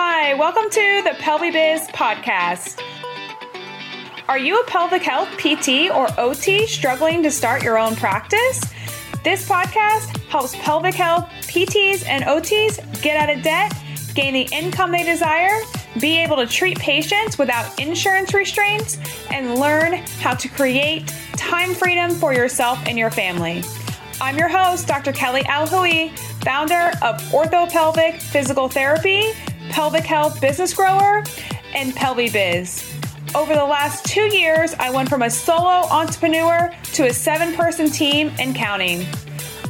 Hi, welcome to the Pelvi Biz podcast. Are you a pelvic health PT or OT struggling to start your own practice? This podcast helps pelvic health PTs and OTs get out of debt, gain the income they desire, be able to treat patients without insurance restraints, and learn how to create time freedom for yourself and your family. I'm your host, Dr. Kelly Alhooie, founder of Orthopelvic Physical Therapy, Pelvic Health Business Grower, and Pelvi Biz. Over the last two years, I went from a solo entrepreneur to a seven person team and counting.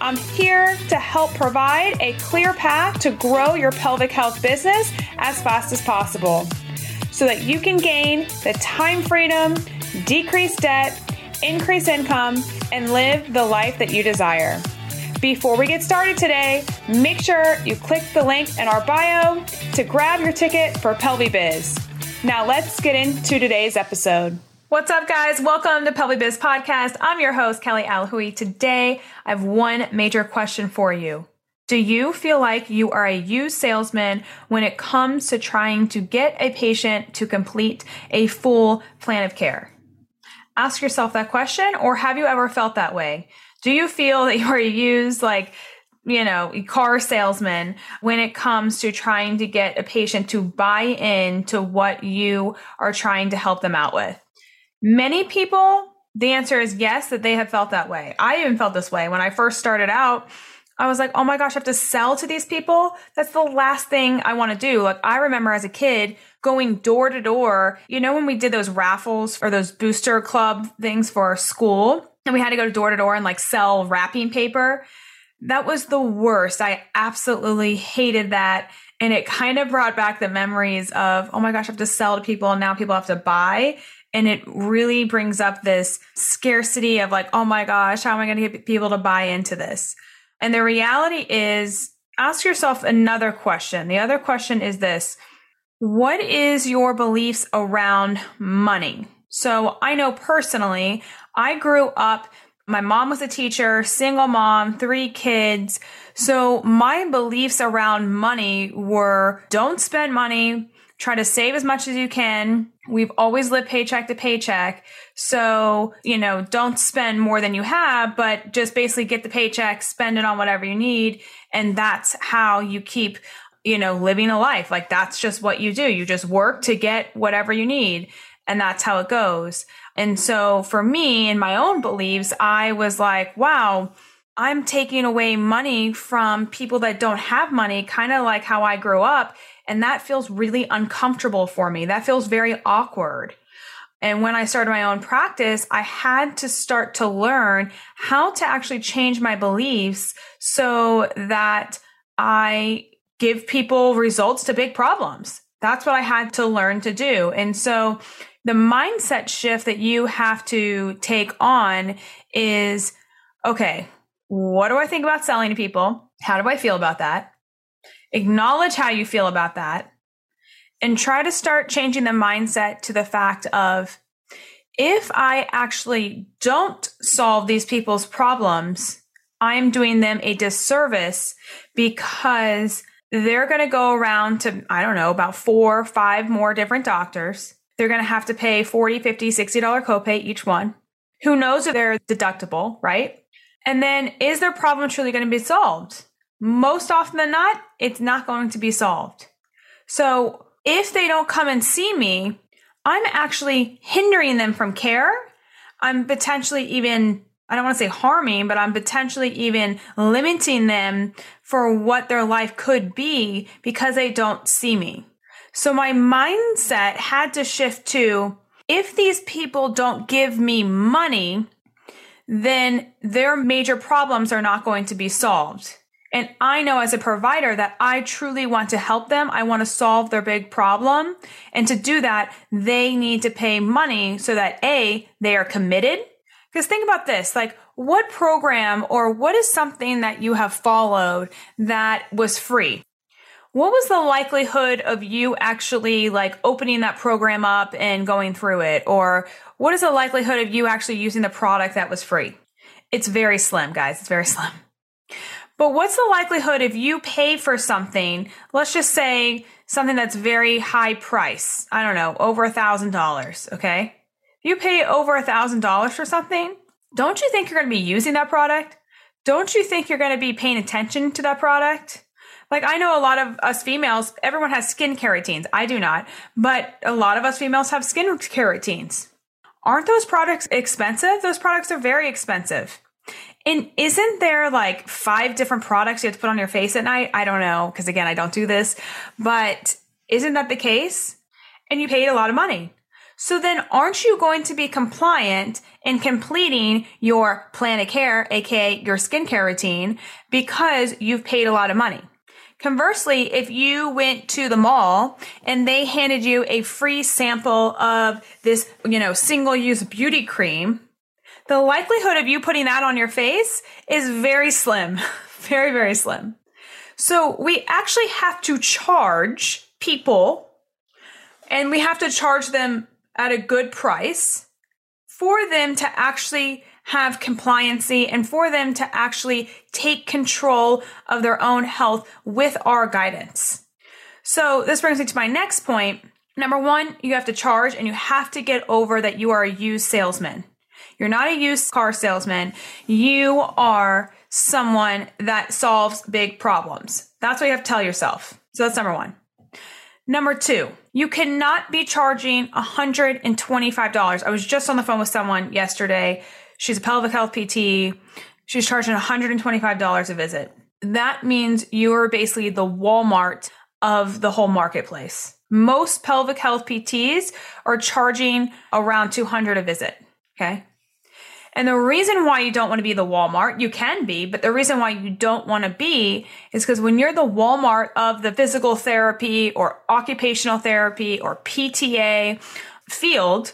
I'm here to help provide a clear path to grow your pelvic health business as fast as possible so that you can gain the time freedom, decrease debt, increase income, and live the life that you desire. Before we get started today, make sure you click the link in our bio to grab your ticket for Pelvi Biz. Now let's get into today's episode. What's up, guys? Welcome to Pelvi Biz Podcast. I'm your host, Kelly Alhooie. Today, I have one major question for you. Do you feel like you are a used salesman when it comes to trying to get a patient to complete a full plan of care? Ask yourself that question, or have you ever felt that way? Do you feel that you are used, like, you know, car salesman when it comes to trying to get a patient to buy in to what you are trying to help them out with? Many people, the answer is yes, that they have felt that way. I even felt this way when I first started out. I was like, oh my gosh, I have to sell to these people. That's the last thing I want to do. Like, I remember as a kid going door to door. You know, when we did those raffles or those booster club things for our school, and we had to go door to door and like sell wrapping paper. That was the worst. I absolutely hated that. And it kind of brought back the memories of, oh my gosh, I have to sell to people and now people have to buy. And it really brings up this scarcity of like, oh my gosh, how am I going to get people to buy into this? And the reality is, ask yourself another question. The other question is this What is your beliefs around money? So I know personally, I grew up, my mom was a teacher, single mom, three kids. So my beliefs around money were don't spend money, try to save as much as you can. We've always lived paycheck to paycheck. So, you know, don't spend more than you have, but just basically get the paycheck, spend it on whatever you need. And that's how you keep, you know, living a life. Like that's just what you do. You just work to get whatever you need. And that's how it goes. And so for me and my own beliefs, I was like, wow, I'm taking away money from people that don't have money, kind of like how I grew up. And that feels really uncomfortable for me. That feels very awkward. And when I started my own practice, I had to start to learn how to actually change my beliefs so that I give people results to big problems. That's what I had to learn to do. And so the mindset shift that you have to take on is okay, what do I think about selling to people? How do I feel about that? Acknowledge how you feel about that and try to start changing the mindset to the fact of if I actually don't solve these people's problems, I'm doing them a disservice because they're going to go around to, I don't know, about four or five more different doctors. They're going to have to pay 40, 50, $60 copay each one. Who knows if they're deductible, right? And then is their problem truly going to be solved? Most often than not, it's not going to be solved. So if they don't come and see me, I'm actually hindering them from care. I'm potentially even, I don't want to say harming, but I'm potentially even limiting them for what their life could be because they don't see me. So my mindset had to shift to if these people don't give me money, then their major problems are not going to be solved. And I know as a provider that I truly want to help them. I want to solve their big problem. And to do that, they need to pay money so that A, they are committed. Because think about this, like what program or what is something that you have followed that was free? What was the likelihood of you actually like opening that program up and going through it? Or what is the likelihood of you actually using the product that was free? It's very slim, guys. It's very slim. But what's the likelihood if you pay for something, let's just say something that's very high price, I don't know, over a thousand dollars, okay? You pay over a thousand dollars for something, don't you think you're going to be using that product? Don't you think you're going to be paying attention to that product? Like I know a lot of us females, everyone has skincare routines. I do not, but a lot of us females have skincare routines. Aren't those products expensive? Those products are very expensive. And isn't there like five different products you have to put on your face at night? I don't know, because again, I don't do this, but isn't that the case? And you paid a lot of money. So then aren't you going to be compliant in completing your plan of care, aka your skincare routine, because you've paid a lot of money? Conversely, if you went to the mall and they handed you a free sample of this, you know, single use beauty cream, the likelihood of you putting that on your face is very slim. very, very slim. So we actually have to charge people and we have to charge them at a good price for them to actually have compliancy and for them to actually take control of their own health with our guidance. So this brings me to my next point. Number one, you have to charge and you have to get over that you are a used salesman. You're not a used car salesman. You are someone that solves big problems. That's what you have to tell yourself. So that's number one. Number two, you cannot be charging $125. I was just on the phone with someone yesterday. She's a pelvic health PT. She's charging $125 a visit. That means you're basically the Walmart of the whole marketplace. Most pelvic health PTs are charging around 200 a visit. Okay. And the reason why you don't want to be the Walmart, you can be, but the reason why you don't want to be is because when you're the Walmart of the physical therapy or occupational therapy or PTA field,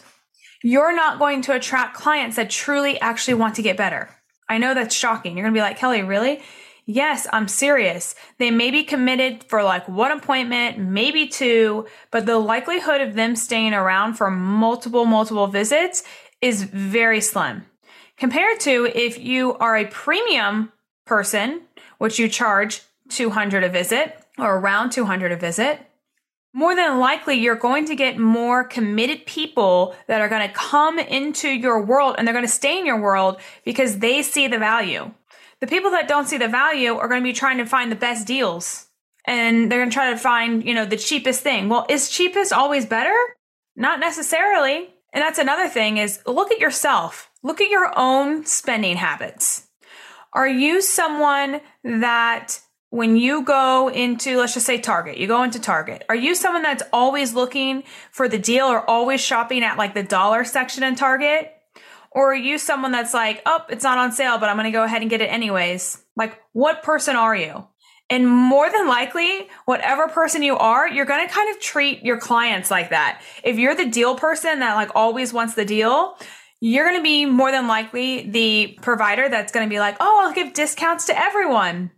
you're not going to attract clients that truly actually want to get better. I know that's shocking. You're going to be like, Kelly, really? Yes, I'm serious. They may be committed for like one appointment, maybe two, but the likelihood of them staying around for multiple, multiple visits is very slim. Compared to if you are a premium person, which you charge 200 a visit or around 200 a visit, more than likely you're going to get more committed people that are going to come into your world and they're going to stay in your world because they see the value. The people that don't see the value are going to be trying to find the best deals and they're going to try to find, you know, the cheapest thing. Well, is cheapest always better? Not necessarily. And that's another thing is look at yourself. Look at your own spending habits. Are you someone that when you go into, let's just say Target, you go into Target, are you someone that's always looking for the deal or always shopping at like the dollar section in Target? Or are you someone that's like, oh, it's not on sale, but I'm going to go ahead and get it anyways? Like, what person are you? And more than likely, whatever person you are, you're going to kind of treat your clients like that. If you're the deal person that like always wants the deal, you're going to be more than likely the provider that's going to be like, oh, I'll give discounts to everyone.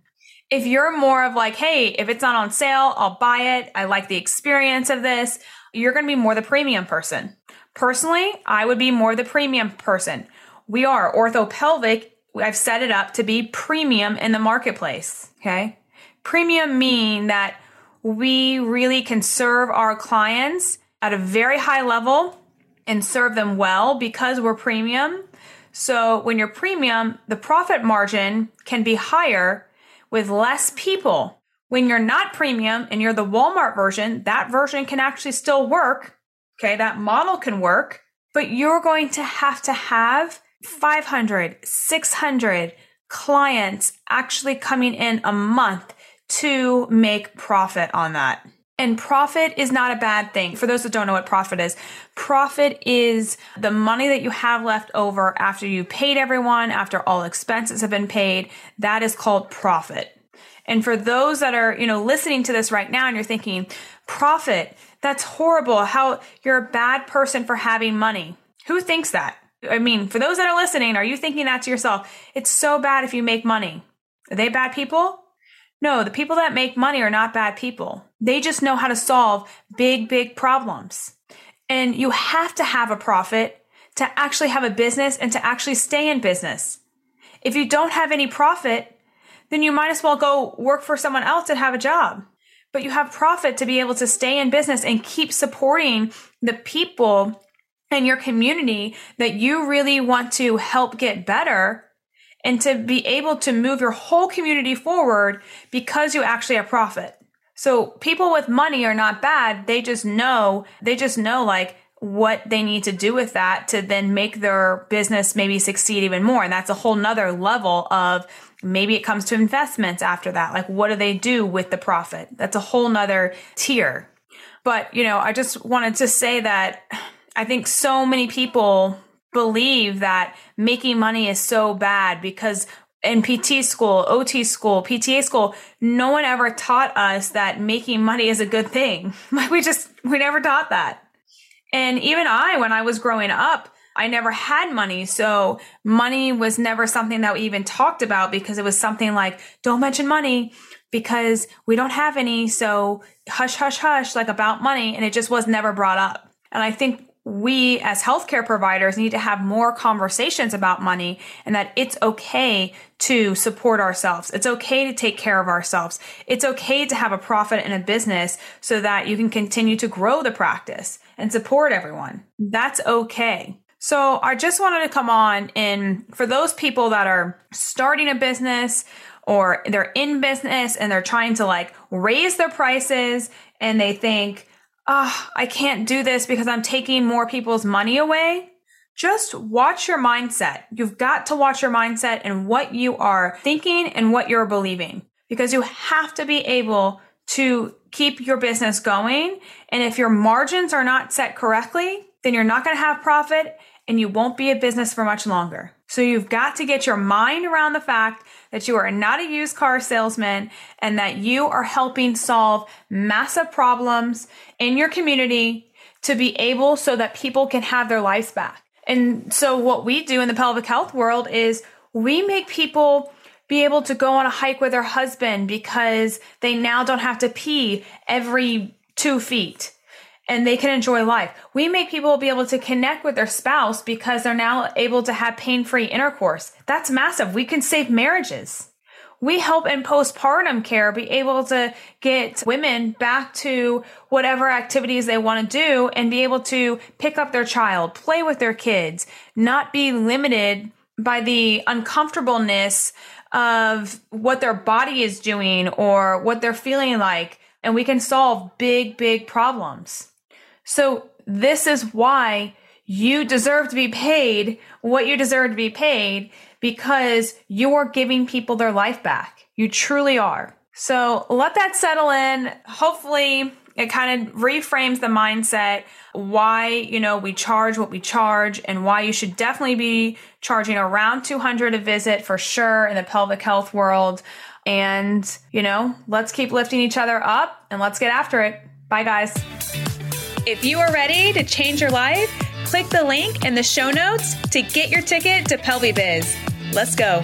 If you're more of like, hey, if it's not on sale, I'll buy it. I like the experience of this. You're going to be more the premium person. Personally, I would be more the premium person. We are orthopelvic. I've set it up to be premium in the marketplace. Okay. Premium mean that we really can serve our clients at a very high level and serve them well because we're premium. So when you're premium, the profit margin can be higher with less people. When you're not premium and you're the Walmart version, that version can actually still work. Okay, that model can work, but you're going to have to have 500, 600 clients actually coming in a month to make profit on that. And profit is not a bad thing. For those that don't know what profit is, profit is the money that you have left over after you paid everyone, after all expenses have been paid. That is called profit. And for those that are, you know, listening to this right now and you're thinking, profit, that's horrible. How you're a bad person for having money. Who thinks that? I mean, for those that are listening, are you thinking that to yourself? It's so bad if you make money. Are they bad people? No, the people that make money are not bad people. They just know how to solve big, big problems. And you have to have a profit to actually have a business and to actually stay in business. If you don't have any profit, then you might as well go work for someone else and have a job. But you have profit to be able to stay in business and keep supporting the people in your community that you really want to help get better and to be able to move your whole community forward because you actually have profit. So people with money are not bad. They just know, they just know like what they need to do with that to then make their business maybe succeed even more. And that's a whole nother level of maybe it comes to investments after that. Like what do they do with the profit? That's a whole nother tier. But, you know, I just wanted to say that I think so many people believe that making money is so bad because in PT school, OT school, PTA school, no one ever taught us that making money is a good thing. Like we just, we never taught that. And even I, when I was growing up, I never had money. So money was never something that we even talked about because it was something like, don't mention money because we don't have any. So hush, hush, hush, like about money. And it just was never brought up. And I think we as healthcare providers need to have more conversations about money and that it's okay to support ourselves. It's okay to take care of ourselves. It's okay to have a profit in a business so that you can continue to grow the practice and support everyone. That's okay. So I just wanted to come on and for those people that are starting a business or they're in business and they're trying to like raise their prices and they think, oh, I can't do this because I'm taking more people's money away. Just watch your mindset. You've got to watch your mindset and what you are thinking and what you're believing because you have to be able to keep your business going. And if your margins are not set correctly, then you're not going to have profit and you won't be a business for much longer. So you've got to get your mind around the fact that you are not a used car salesman and that you are helping solve massive problems in your community to be able so that people can have their lives back. And so what we do in the pelvic health world is we make people be able to go on a hike with their husband because they now don't have to pee every two feet and they can enjoy life. We make people be able to connect with their spouse because they're now able to have pain free intercourse. That's massive. We can save marriages. We help in postpartum care be able to get women back to whatever activities they want to do and be able to pick up their child, play with their kids, not be limited by the uncomfortableness of what their body is doing or what they're feeling like. And we can solve big, big problems. So this is why you deserve to be paid what you deserve to be paid because you're giving people their life back. You truly are. So let that settle in. Hopefully it kind of reframes the mindset why, you know, we charge what we charge and why you should definitely be charging around 200 a visit for sure in the pelvic health world. And, you know, let's keep lifting each other up and let's get after it. Bye guys. If you are ready to change your life, click the link in the show notes to get your ticket to PelviBiz. Let's go.